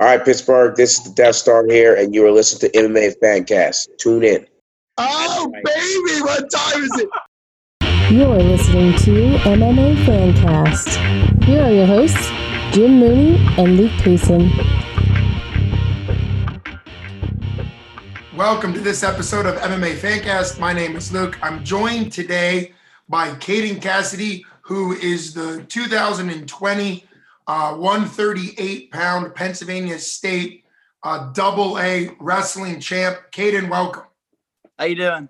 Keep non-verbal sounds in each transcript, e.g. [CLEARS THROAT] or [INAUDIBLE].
All right, Pittsburgh, this is the Death Star here, and you are listening to MMA Fancast. Tune in. Oh, baby, what time is it? You're listening to MMA Fancast. Here are your hosts, Jim Mooney and Luke Payson. Welcome to this episode of MMA Fancast. My name is Luke. I'm joined today by Kaden Cassidy, who is the 2020 uh, 138 pound Pennsylvania State uh, double A wrestling champ. Kaden, welcome. How you doing?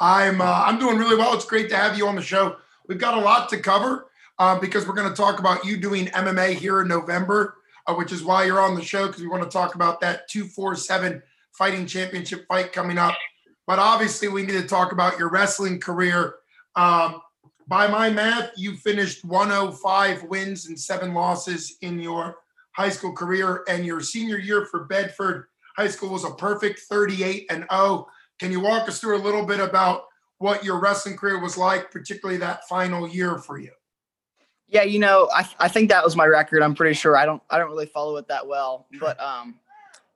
I'm uh, I'm doing really well. It's great to have you on the show. We've got a lot to cover uh, because we're going to talk about you doing MMA here in November, uh, which is why you're on the show because we want to talk about that 247 fighting championship fight coming up. But obviously, we need to talk about your wrestling career. Um, by my math, you finished 105 wins and seven losses in your high school career, and your senior year for Bedford High School was a perfect 38 and 0. Can you walk us through a little bit about what your wrestling career was like, particularly that final year for you? Yeah, you know, I, I think that was my record. I'm pretty sure. I don't I don't really follow it that well, but um,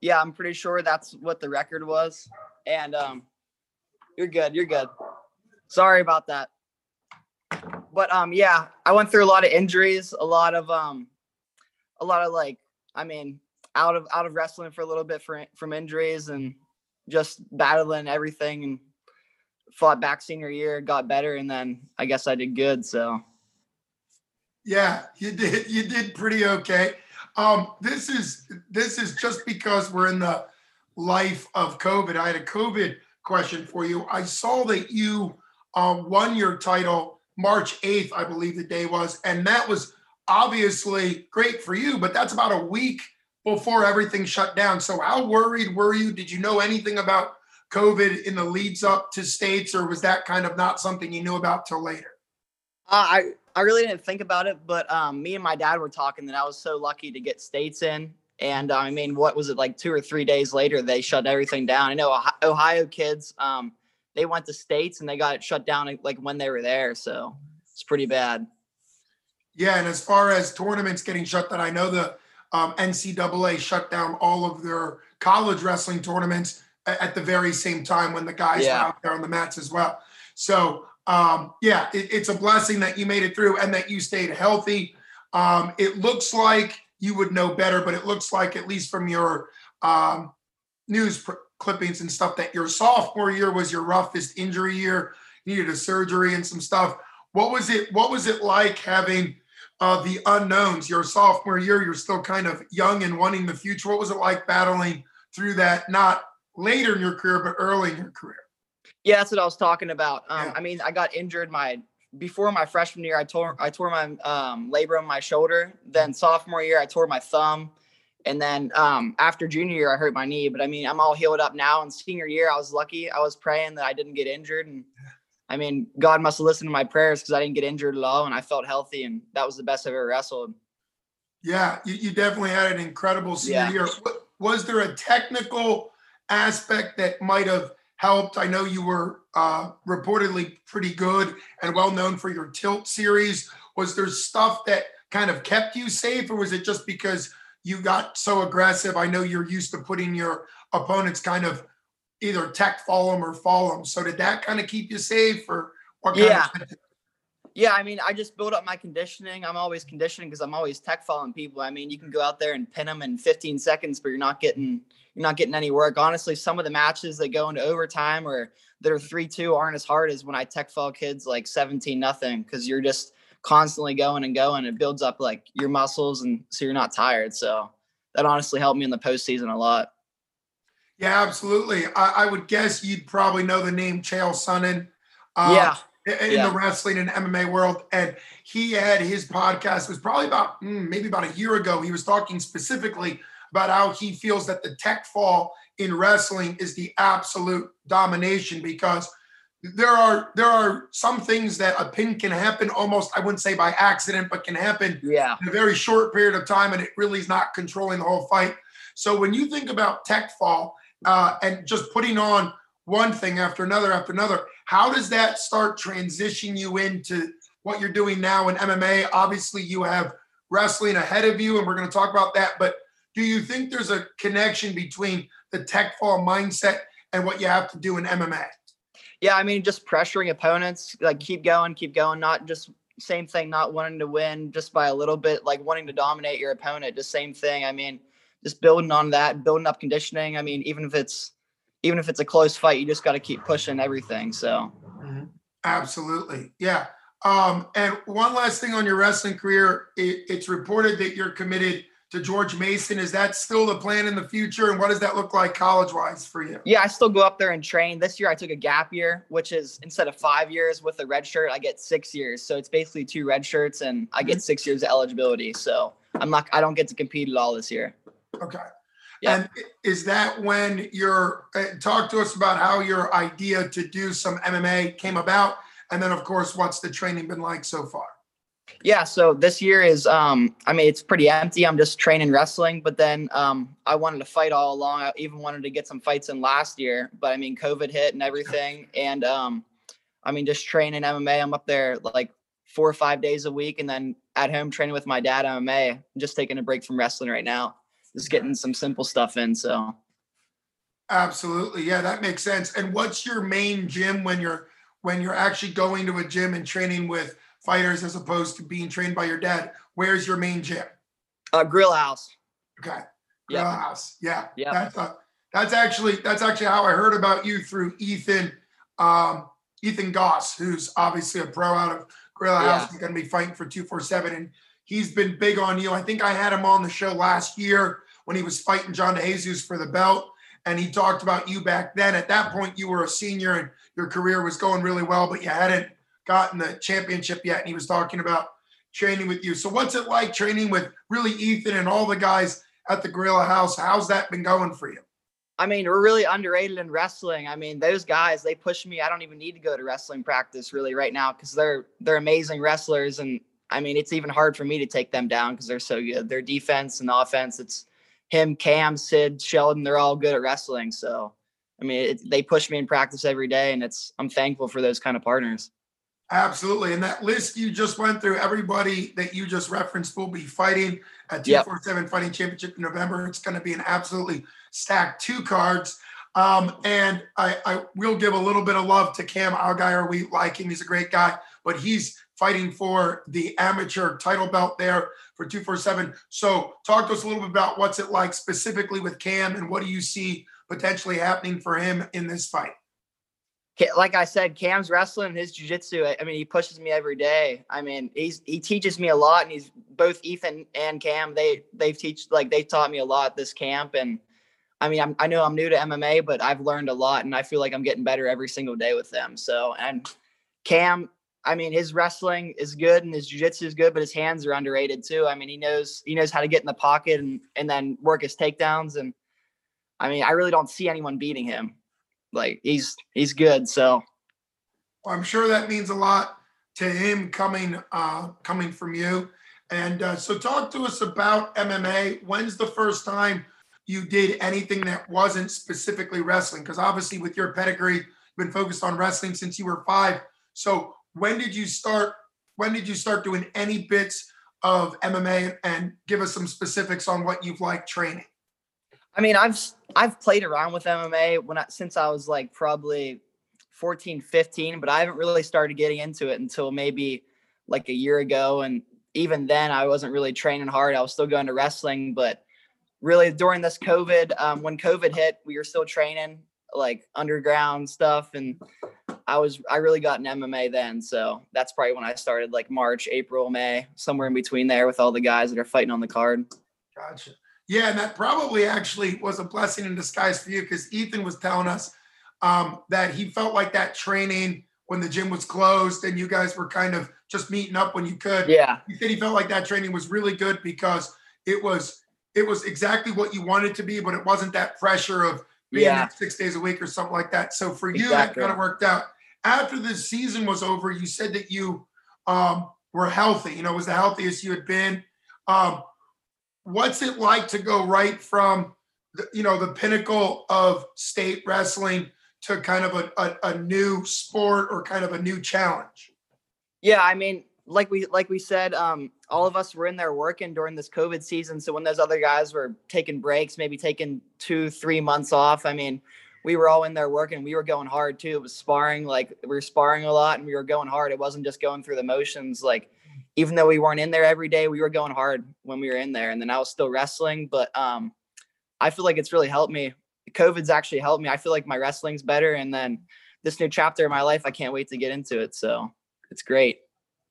yeah, I'm pretty sure that's what the record was. And um, you're good. You're good. Sorry about that but um, yeah, I went through a lot of injuries, a lot of um, a lot of like, I mean, out of out of wrestling for a little bit for, from injuries and just battling everything and fought back senior year, got better, and then I guess I did good. So yeah, you did you did pretty okay. Um, this is this is just because we're in the life of COVID. I had a COVID question for you. I saw that you uh, won your title March 8th, I believe the day was. And that was obviously great for you, but that's about a week before everything shut down. So, how worried were you? Did you know anything about COVID in the leads up to states, or was that kind of not something you knew about till later? Uh, I I really didn't think about it, but um, me and my dad were talking that I was so lucky to get states in. And uh, I mean, what was it like two or three days later? They shut everything down. I know Ohio kids. Um, they went to states and they got it shut down like when they were there. So it's pretty bad. Yeah, and as far as tournaments getting shut down, I know the um, NCAA shut down all of their college wrestling tournaments at the very same time when the guys yeah. were out there on the mats as well. So um, yeah, it, it's a blessing that you made it through and that you stayed healthy. Um, it looks like you would know better, but it looks like at least from your um, news pr- clippings and stuff that your sophomore year was your roughest injury year. You needed a surgery and some stuff. What was it? What was it like having uh, the unknowns? Your sophomore year, you're still kind of young and wanting the future. What was it like battling through that? Not later in your career, but early in your career. Yeah, that's what I was talking about. Um, yeah. I mean, I got injured my before my freshman year. I tore I tore my um, labrum my shoulder. Then sophomore year, I tore my thumb. And then um, after junior year, I hurt my knee. But I mean, I'm all healed up now. And senior year, I was lucky. I was praying that I didn't get injured. And I mean, God must have listened to my prayers because I didn't get injured at all. And I felt healthy. And that was the best I've ever wrestled. Yeah, you, you definitely had an incredible senior yeah. year. Was there a technical aspect that might have helped? I know you were uh, reportedly pretty good and well known for your tilt series. Was there stuff that kind of kept you safe, or was it just because you got so aggressive. I know you're used to putting your opponents kind of either tech fall them or fall them. So did that kind of keep you safe or what yeah. Of- yeah, I mean, I just build up my conditioning. I'm always conditioning because I'm always tech falling people. I mean, you can go out there and pin them in 15 seconds, but you're not getting you're not getting any work. Honestly, some of the matches that go into overtime or that are three two aren't as hard as when I tech fall kids like 17 nothing because you're just constantly going and going. It builds up like your muscles, and so you're not tired. So that honestly helped me in the postseason a lot. Yeah, absolutely. I, I would guess you'd probably know the name Chael Sonnen. Uh, yeah. In yeah. the wrestling and MMA world, and he had his podcast. It was probably about mm, maybe about a year ago. He was talking specifically about how he feels that the tech fall in wrestling is the absolute domination because there are there are some things that a pin can happen almost I wouldn't say by accident, but can happen yeah. in a very short period of time, and it really is not controlling the whole fight. So when you think about tech fall uh, and just putting on one thing after another after another, how does that start transitioning you into what you're doing now in MMA? Obviously, you have wrestling ahead of you, and we're going to talk about that. But do you think there's a connection between the tech fall mindset and what you have to do in MMA? Yeah, I mean, just pressuring opponents, like keep going, keep going, not just same thing, not wanting to win just by a little bit, like wanting to dominate your opponent, just same thing. I mean, just building on that, building up conditioning. I mean, even if it's even if it's a close fight, you just got to keep pushing everything. So, mm-hmm. absolutely, yeah. Um, and one last thing on your wrestling career, it, it's reported that you're committed to George Mason. Is that still the plan in the future? And what does that look like college wise for you? Yeah, I still go up there and train. This year I took a gap year, which is instead of five years with a red shirt, I get six years. So it's basically two red shirts and I get mm-hmm. six years of eligibility. So I'm not, I don't get to compete at all this year. Okay. Yeah. And is that when you're, uh, talk to us about how your idea to do some MMA came about? And then, of course, what's the training been like so far? Yeah, so this year is um I mean it's pretty empty. I'm just training wrestling, but then um I wanted to fight all along. I even wanted to get some fights in last year, but I mean COVID hit and everything and um I mean just training MMA. I'm up there like 4 or 5 days a week and then at home training with my dad MMA. I'm just taking a break from wrestling right now. Just getting some simple stuff in, so Absolutely. Yeah, that makes sense. And what's your main gym when you're when you're actually going to a gym and training with fighters as opposed to being trained by your dad. Where's your main gym? Uh, Gorilla House. Okay. Gorilla yep. House. Yeah. Yeah. That's uh, that's actually that's actually how I heard about you through Ethan, um, Ethan Goss, who's obviously a pro out of Gorilla House. He's going to be fighting for two four seven, and he's been big on you. I think I had him on the show last year when he was fighting John DeJesus for the belt, and he talked about you back then. At that point, you were a senior and your career was going really well, but you hadn't gotten the championship yet, and he was talking about training with you. So, what's it like training with really Ethan and all the guys at the Gorilla House? How's that been going for you? I mean, we're really underrated in wrestling. I mean, those guys, they push me. I don't even need to go to wrestling practice really right now because they're they're amazing wrestlers. And I mean, it's even hard for me to take them down because they're so good. Their defense and offense, it's him, Cam, Sid, Sheldon, they're all good at wrestling. So I mean, it, they push me in practice every day, and it's I'm thankful for those kind of partners. Absolutely. And that list you just went through, everybody that you just referenced will be fighting at 247 yep. Fighting Championship in November. It's going to be an absolutely stacked two cards. Um, and I, I will give a little bit of love to Cam Algier. We like him. He's a great guy, but he's fighting for the amateur title belt there for 247. So talk to us a little bit about what's it like specifically with Cam and what do you see potentially happening for him in this fight? Like I said, Cam's wrestling his jujitsu. I mean, he pushes me every day. I mean, he's he teaches me a lot, and he's both Ethan and Cam. They they've teach like they taught me a lot this camp, and I mean, I'm, I know I'm new to MMA, but I've learned a lot, and I feel like I'm getting better every single day with them. So, and Cam, I mean, his wrestling is good and his jujitsu is good, but his hands are underrated too. I mean, he knows he knows how to get in the pocket and and then work his takedowns, and I mean, I really don't see anyone beating him like he's he's good. So well, I'm sure that means a lot to him coming uh, coming from you. And uh, so, talk to us about MMA. When's the first time you did anything that wasn't specifically wrestling? Because obviously, with your pedigree, you've been focused on wrestling since you were five. So, when did you start? When did you start doing any bits of MMA? And give us some specifics on what you've liked training. I mean, I've I've played around with MMA when I, since I was like probably 14, 15, but I haven't really started getting into it until maybe like a year ago. And even then, I wasn't really training hard. I was still going to wrestling, but really during this COVID, um, when COVID hit, we were still training like underground stuff, and I was I really got an MMA then. So that's probably when I started, like March, April, May, somewhere in between there, with all the guys that are fighting on the card. Gotcha. Yeah, and that probably actually was a blessing in disguise for you because Ethan was telling us um, that he felt like that training when the gym was closed and you guys were kind of just meeting up when you could. Yeah. He said he felt like that training was really good because it was it was exactly what you wanted to be, but it wasn't that pressure of being yeah. six days a week or something like that. So for you, exactly. that kind of worked out. After the season was over, you said that you um, were healthy. You know, was the healthiest you had been. Um, what's it like to go right from the, you know the pinnacle of state wrestling to kind of a, a, a, new sport or kind of a new challenge yeah i mean like we like we said um all of us were in there working during this COVID season. So when those other guys were taking breaks, maybe taking two, three months off, I mean, we were all in there working. We were going hard too. It was sparring, like we were sparring a lot and we were going hard. It wasn't just going through the motions. Like even though we weren't in there every day, we were going hard when we were in there. And then I was still wrestling. But um I feel like it's really helped me. COVID's actually helped me. I feel like my wrestling's better. And then this new chapter in my life, I can't wait to get into it. So it's great.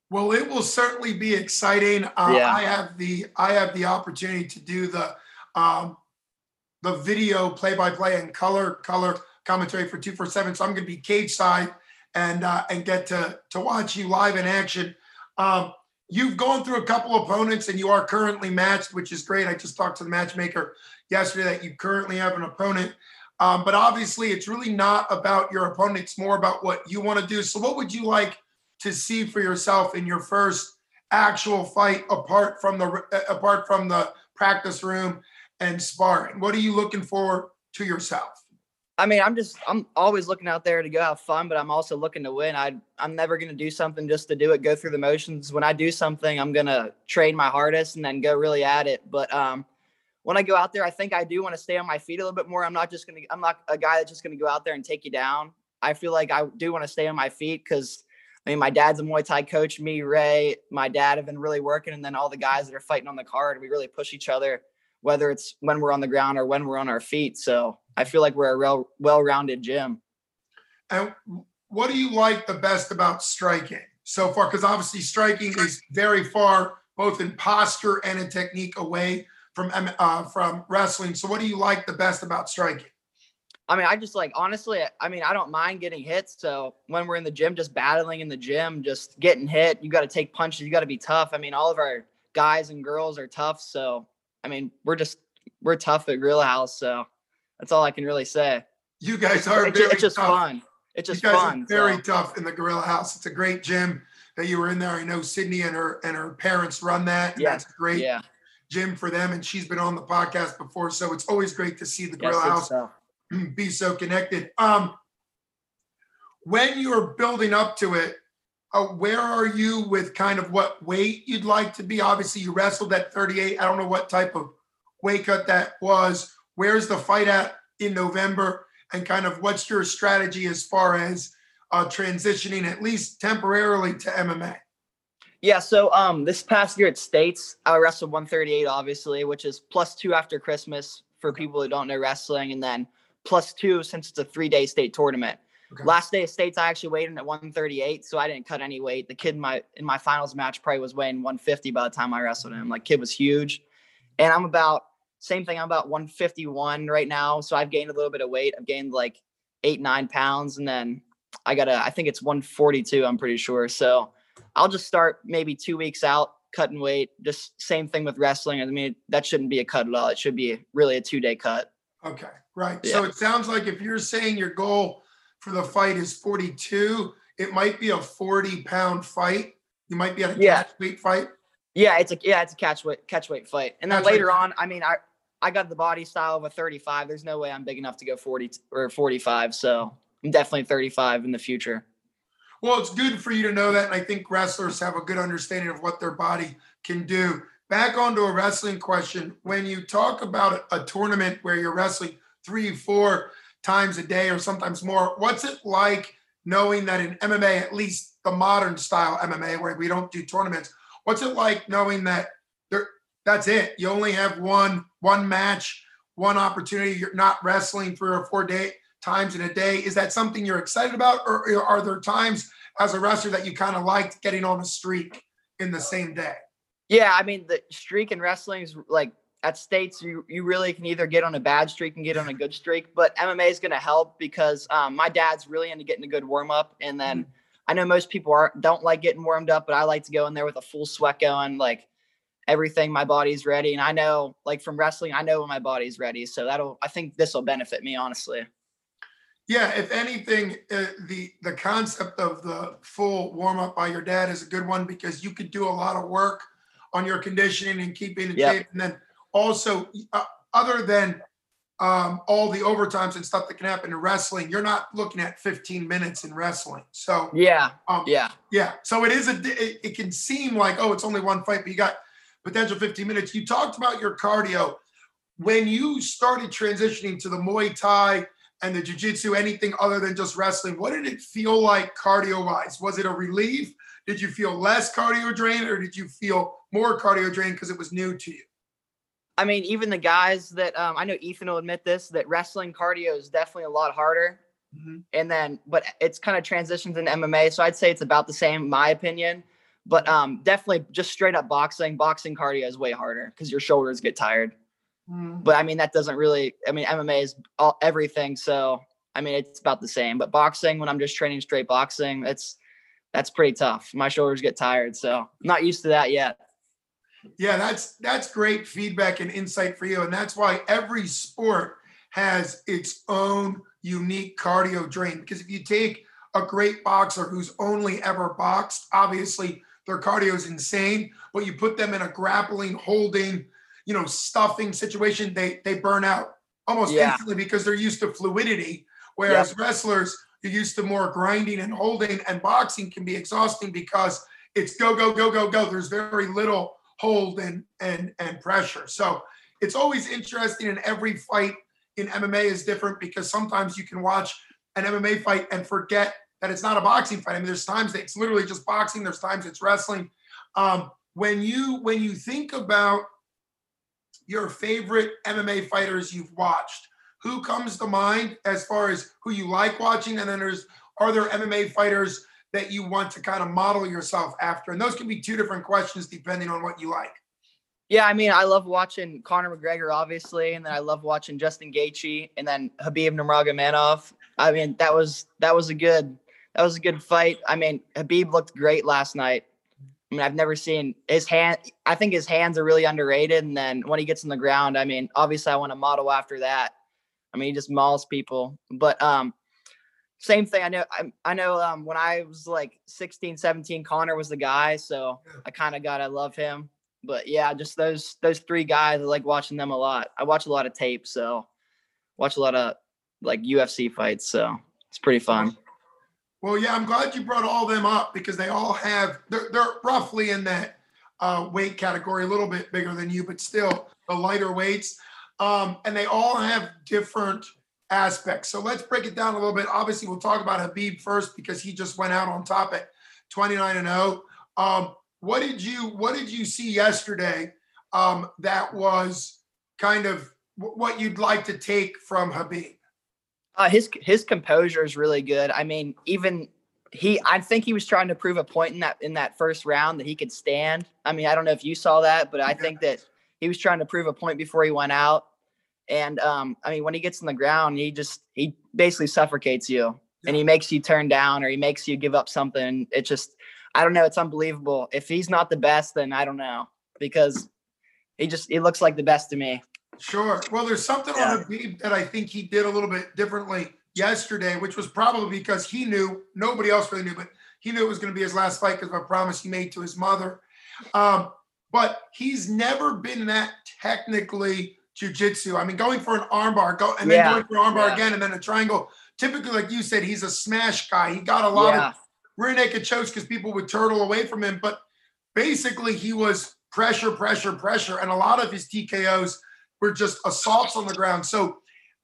Well, it will certainly be exciting. Uh, yeah. I have the I have the opportunity to do the um, the video play by play and color color commentary for two four seven. So I'm going to be cage side and uh, and get to to watch you live in action. Um, you've gone through a couple opponents and you are currently matched, which is great. I just talked to the matchmaker yesterday that you currently have an opponent. Um, but obviously, it's really not about your opponent. It's more about what you want to do. So, what would you like to see for yourself in your first actual fight, apart from the apart from the practice room and sparring? What are you looking for to yourself? I mean, I'm just I'm always looking out there to go have fun, but I'm also looking to win. I I'm never gonna do something just to do it, go through the motions. When I do something, I'm gonna train my hardest and then go really at it. But um, when I go out there, I think I do want to stay on my feet a little bit more. I'm not just gonna I'm not a guy that's just gonna go out there and take you down. I feel like I do want to stay on my feet because I mean my dad's a Muay Thai coach. Me, Ray, my dad have been really working, and then all the guys that are fighting on the card, we really push each other, whether it's when we're on the ground or when we're on our feet. So I feel like we're a real well-rounded gym. And what do you like the best about striking so far? Because obviously striking is very far, both in posture and in technique, away from uh, from wrestling. So, what do you like the best about striking? I mean, I just like honestly. I mean, I don't mind getting hit. So when we're in the gym, just battling in the gym, just getting hit, you got to take punches. You got to be tough. I mean, all of our guys and girls are tough. So I mean, we're just we're tough at Gorilla House. So that's all I can really say. You guys are it's, very it's just tough. fun. It's just you guys fun. Are very so. tough in the Gorilla House. It's a great gym that you were in there. I know Sydney and her and her parents run that. And yeah. That's great. Yeah. Jim for them, and she's been on the podcast before, so it's always great to see the Gorilla yes, House so. [CLEARS THROAT] be so connected. Um, when you're building up to it, uh, where are you with kind of what weight you'd like to be? Obviously, you wrestled at 38. I don't know what type of weight cut that was. Where's the fight at in November? And kind of what's your strategy as far as uh, transitioning, at least temporarily, to MMA? Yeah, so um this past year at States, I wrestled 138 obviously, which is plus 2 after Christmas for people who don't know wrestling and then plus 2 since it's a 3-day state tournament. Okay. Last day of States I actually weighed in at 138, so I didn't cut any weight. The kid in my in my finals match probably was weighing 150 by the time I wrestled him. Like kid was huge. And I'm about same thing, I'm about 151 right now, so I've gained a little bit of weight. I've gained like 8 9 pounds and then I got to I think it's 142, I'm pretty sure. So I'll just start maybe two weeks out cutting weight. Just same thing with wrestling. I mean, that shouldn't be a cut at all. It should be really a two day cut. Okay, right. Yeah. So it sounds like if you're saying your goal for the fight is 42, it might be a 40 pound fight. You might be at a yeah. catch weight fight. Yeah, it's a yeah, it's a catch weight catch weight fight. And then catch later weight. on, I mean, I I got the body style of a 35. There's no way I'm big enough to go 40 or 45. So I'm definitely 35 in the future. Well, it's good for you to know that. And I think wrestlers have a good understanding of what their body can do. Back onto a wrestling question. When you talk about a tournament where you're wrestling three, four times a day or sometimes more, what's it like knowing that in MMA, at least the modern style MMA, where we don't do tournaments, what's it like knowing that that's it? You only have one one match, one opportunity. You're not wrestling three or four day, times in a day. Is that something you're excited about, or are there times as a wrestler that you kind of liked getting on a streak in the same day? Yeah, I mean the streak in wrestling is like at states you you really can either get on a bad streak and get on a good streak, but MMA is going to help because um, my dad's really into getting a good warm up, and then mm-hmm. I know most people are don't like getting warmed up, but I like to go in there with a full sweat going, like everything my body's ready, and I know like from wrestling, I know when my body's ready, so that'll I think this will benefit me honestly. Yeah, if anything, uh, the the concept of the full warm up by your dad is a good one because you could do a lot of work on your conditioning and keeping in yep. shape, and then also uh, other than um, all the overtimes and stuff that can happen in wrestling, you're not looking at 15 minutes in wrestling. So Yeah. um, Yeah. yeah. So it is a. It, it can seem like oh, it's only one fight, but you got potential 15 minutes. You talked about your cardio when you started transitioning to the Muay Thai and the Jiu-Jitsu, anything other than just wrestling. What did it feel like cardio-wise? Was it a relief? Did you feel less cardio drain, or did you feel more cardio drain because it was new to you? I mean, even the guys that um, I know Ethan will admit this that wrestling cardio is definitely a lot harder. Mhm. And then, but it's kind of transitions into MMA. So I'd say it's about the same, my opinion. But um, definitely just straight up boxing, boxing cardio is way harder because your shoulders get tired. Mm. But I mean, that doesn't really, I mean, MMA is all everything. So I mean, it's about the same. But boxing, when I'm just training straight boxing, it's that's pretty tough. My shoulders get tired. So I'm not used to that yet. Yeah, that's that's great feedback and insight for you, and that's why every sport has its own unique cardio drain. Because if you take a great boxer who's only ever boxed, obviously their cardio is insane, but you put them in a grappling, holding, you know, stuffing situation, they they burn out almost Yeah. instantly because they're used to fluidity. Whereas wrestlers, you're used to more grinding and holding, and boxing can be exhausting because it's go, go, go, go, go. There's very little hold and and and pressure. So it's always interesting and every fight in MMA is different because sometimes you can watch an MMA fight and forget that it's not a boxing fight. I mean, there's times that it's literally just boxing. There's times it's wrestling. Um, when you when you think about your favorite MMA fighters you've watched, who comes to mind as far as who you like watching? And then there's are there MMA fighters that you want to kind of model yourself after? And those can be two different questions depending on what you like. Yeah, I mean, I love watching Conor McGregor, obviously, and then I love watching Justin Gaethje, and then Khabib Nurmagomedov. I mean, that was that was a good that was a good fight. I mean, Khabib looked great last night. I mean, I've never seen his hand. I think his hands are really underrated, and then when he gets on the ground, I mean, obviously, I want to model after that. I mean, he just mauls people. But um, same thing. I know. I, I know. Um, when I was like 16, 17, Conor was the guy, so I kind of got. I love him but yeah, just those those three guys. I like watching them a lot. I watch a lot of tape, so watch a lot of like UFC fights. So it's pretty fun. Well, yeah, I'm glad you brought all them up because they all have they're, they're roughly in that uh, weight category, a little bit bigger than you, but still the lighter weights. Um, and they all have different aspects. So let's break it down a little bit. Obviously, we'll talk about Khabib first because he just went out on top at 29 and 0. Um, what did you What did you see yesterday um, that was kind of wh- what you'd like to take from Khabib? Uh, his his composure is really good. I mean, even he, I think he was trying to prove a point in that in that first round that he could stand. I mean, I don't know if you saw that, but I think that he was trying to prove a point before he went out. And um, I mean, when he gets on the ground, he just he basically suffocates you, and he makes you turn down or he makes you give up something. It just I don't know. It's unbelievable. If he's not the best, then I don't know because he just he looks like the best to me. Sure. Well, there's something Yeah. on Khabib that I think he did a little bit differently yesterday, which was probably because he knew nobody else really knew, but he knew it was going to be his last fight because of a promise he made to his mother. Um, but he's never been that technically jujitsu. I mean, going for an armbar, go and then Yeah. going for an armbar Yeah. again, and then a triangle. Typically, like you said, he's a smash guy. He got a lot Yeah. of rear naked chokes because people would turtle away from him. But basically, he was pressure, pressure, pressure, and a lot of his TKOs were just assaults on the ground. So,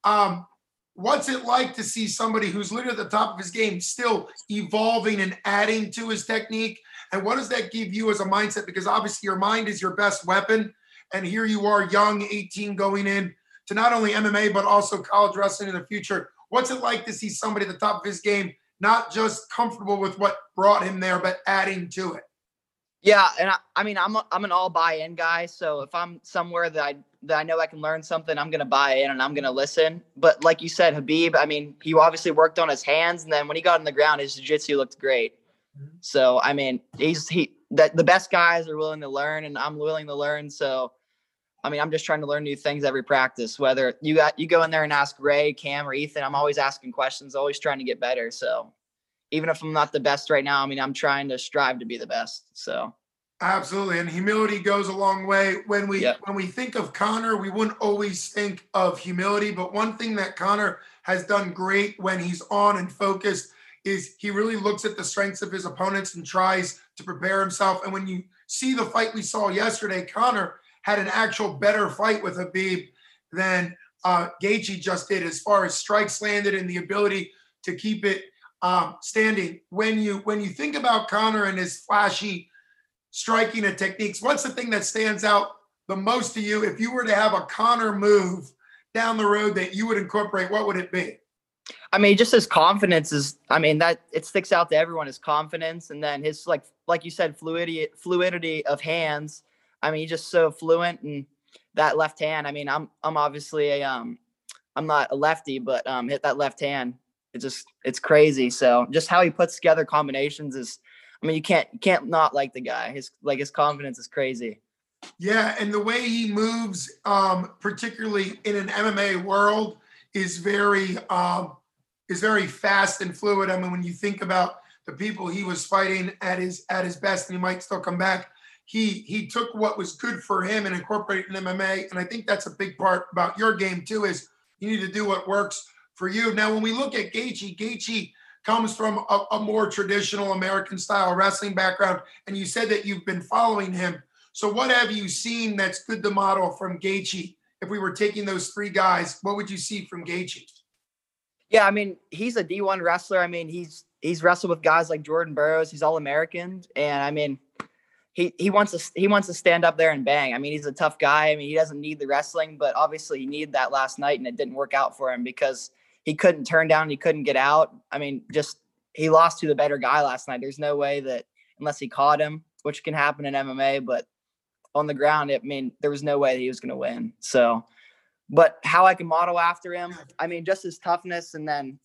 um, what's it like to see somebody who's literally at the top of his game still evolving and adding to his technique? And what does that give you as a mindset? Because obviously, your mind is your best weapon. And here you are, young, 18, going in to not only MMA, but also college wrestling in the future. What's it like to see somebody at the top of his game, not just comfortable with what brought him there, but adding to it? Yeah, and I, I mean, I'm a, I'm an all buy-in guy. So if I'm somewhere that I that I know I can learn something, I'm gonna buy in and I'm gonna listen. But like you said, Khabib, I mean, he obviously worked on his hands, and then when he got on the ground, his jiu-jitsu looked great. Mm-hmm. So I mean, he's he that the best guys are willing to learn, and I'm willing to learn. So I mean, I'm just trying to learn new things every practice. Whether you got you go in there and ask Ray, Cam, or Ethan, I'm always asking questions, always trying to get better. So even if I'm not the best right now, I mean, I'm trying to strive to be the best. So Absolutely, and humility goes a long way. When we Yep. when we think of Conor, we wouldn't always think of humility, but one thing that Conor has done great when he's on and focused is he really looks at the strengths of his opponents and tries to prepare himself. And when you see the fight we saw yesterday, Conor had an actual better fight with Khabib than uh, Gaethje just did, as far as strikes landed and the ability to keep it um, standing. When you when you think about Conor and his flashy striking and techniques, what's the thing that stands out the most to you? If you were to have a Conor move down the road that you would incorporate, what would it be? I mean, just his confidence is. I mean, that it sticks out to everyone. His confidence, and then his like, like you said, fluidity, fluidity of hands. I mean, he's just so fluent, and that left hand. I mean, I'm, I'm obviously a, um, I'm not a lefty, but um, hit that left hand. It just, it's crazy. So just how he puts together combinations is. I mean, you can't, you can't not like the guy. His like his confidence is crazy. Yeah, and the way he moves, um, particularly in an MMA world, is very um, is very fast and fluid. I mean, when you think about the people he was fighting at his at his best, and he might still come back. He he took what was good for him and incorporated in MMA, and I think that's a big part about your game too. Is you need to do what works for you. Now, when we look at Gaethje, Gaethje comes from a, a more traditional American style wrestling background, and you said that you've been following him. So, what have you seen that's good to model from Gaethje? If we were taking those three guys, what would you see from Gaethje? Yeah, I mean, he's a D1 wrestler. I mean, he's he's wrestled with guys like Jordan Burroughs. He's all American, and I mean, he he wants to he wants to stand up there and bang. I mean, he's a tough guy. I mean, he doesn't need the wrestling, but obviously he needed that last night, and it didn't work out for him because he couldn't turn down. He couldn't get out. I mean, just he lost to the better guy last night. There's no way that unless he caught him, which can happen in MMA, but on the ground, I mean, there was no way that he was going to win. So but how I can model after him, I mean, just his toughness and then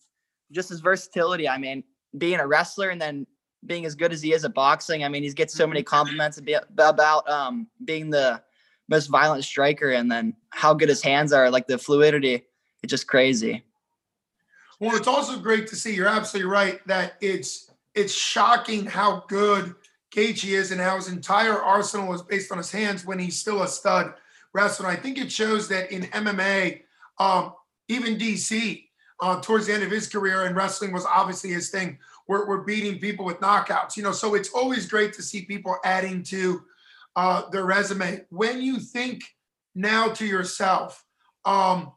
just his versatility. I mean, being a wrestler and then being as good as he is at boxing. I mean, he gets so many compliments about um, being the most violent striker and then how good his hands are, like the fluidity. It's just crazy. Well, it's also great to see. You're absolutely right that it's it's shocking how good Gaethje is and how his entire arsenal is based on his hands when he's still a stud wrestler. I think it shows that in MMA, um, even DC, uh, towards the end of his career, and wrestling was obviously his thing. We're, we're beating people with knockouts, you know. So it's always great to see people adding to uh, their resume. When you think now to yourself, um,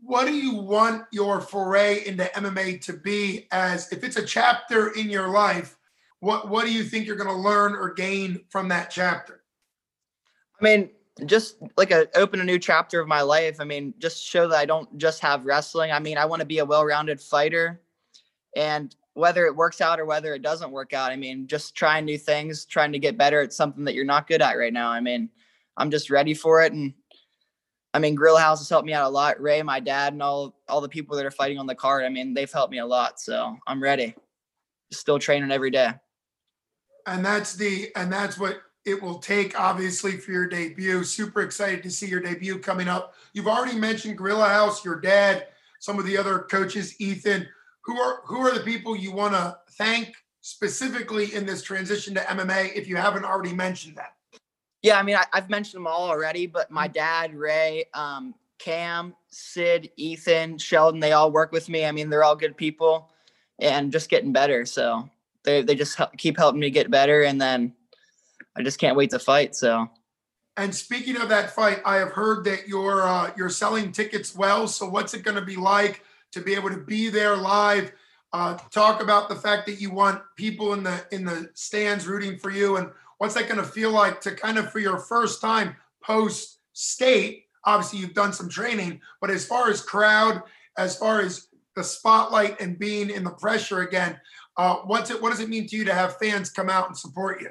what do you want your foray into MMA to be? As if it's a chapter in your life, what what do you think you're going to learn or gain from that chapter? I mean, just like a open a new chapter of my life. I mean, just show that I don't just have wrestling. I mean, I want to be a well-rounded fighter, and whether it works out or whether it doesn't work out, I mean, just trying new things, trying to get better at something that you're not good at right now. I mean, I'm just ready for it, and I mean, Gorilla House has helped me out a lot. Ray, my dad, and all all the people that are fighting on the card. I mean, they've helped me a lot, so I'm ready. Still training every day. And that's the and that's what it will take, obviously, for your debut. Super excited to see your debut coming up. You've already mentioned Gorilla House, your dad, some of the other coaches, Ethan. Who are who are the people you want to thank specifically in this transition to MMA? If you haven't already mentioned that. Yeah, I mean, I, have mentioned them all already, but my dad, Ray, um, Cam, Sid, Ethan, Sheldon, they all work with me. I mean, they're all good people and just getting better. So they, they just help, keep helping me get better. And then I just can't wait to fight. So. And speaking of that fight, I have heard that you're uh, you're selling tickets well. So what's it going to be like to be able to be there live? Uh, talk about the fact that you want people in the in the stands rooting for you, and what's that going to feel like to kind of for your first time post state? Obviously, you've done some training, but as far as crowd, as far as the spotlight and being in the pressure again, uh, what's it? What does it mean to you to have fans come out and support you?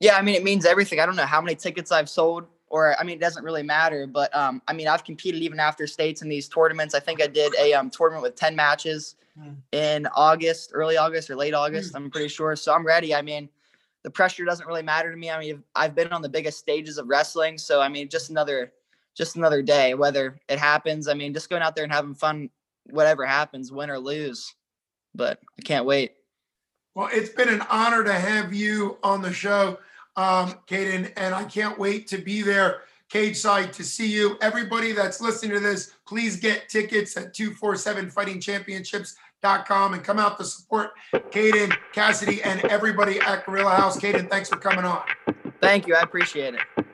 Yeah, I mean, it means everything. I don't know how many tickets I've sold, or I mean, it doesn't really matter. But um, I mean, I've competed even after states in these tournaments. I think I did a um, tournament with ten matches mm. in August, early August or late August. Mm. I'm pretty sure. So I'm ready. I mean, the pressure doesn't really matter to me. I mean, I've been on the biggest stages of wrestling, so I mean, just another, just another day. Whether it happens, I mean, just going out there and having fun, whatever happens, win or lose. But I can't wait. Well, it's been an honor to have you on the show. um, Caden, and I can't wait to be there cage side to see you. Everybody that's listening to this, please get tickets at 247fightingchampionships.com and come out to support Caden, Cassidy, and everybody at Gorilla House. Caden, thanks for coming on. Thank you. I appreciate it.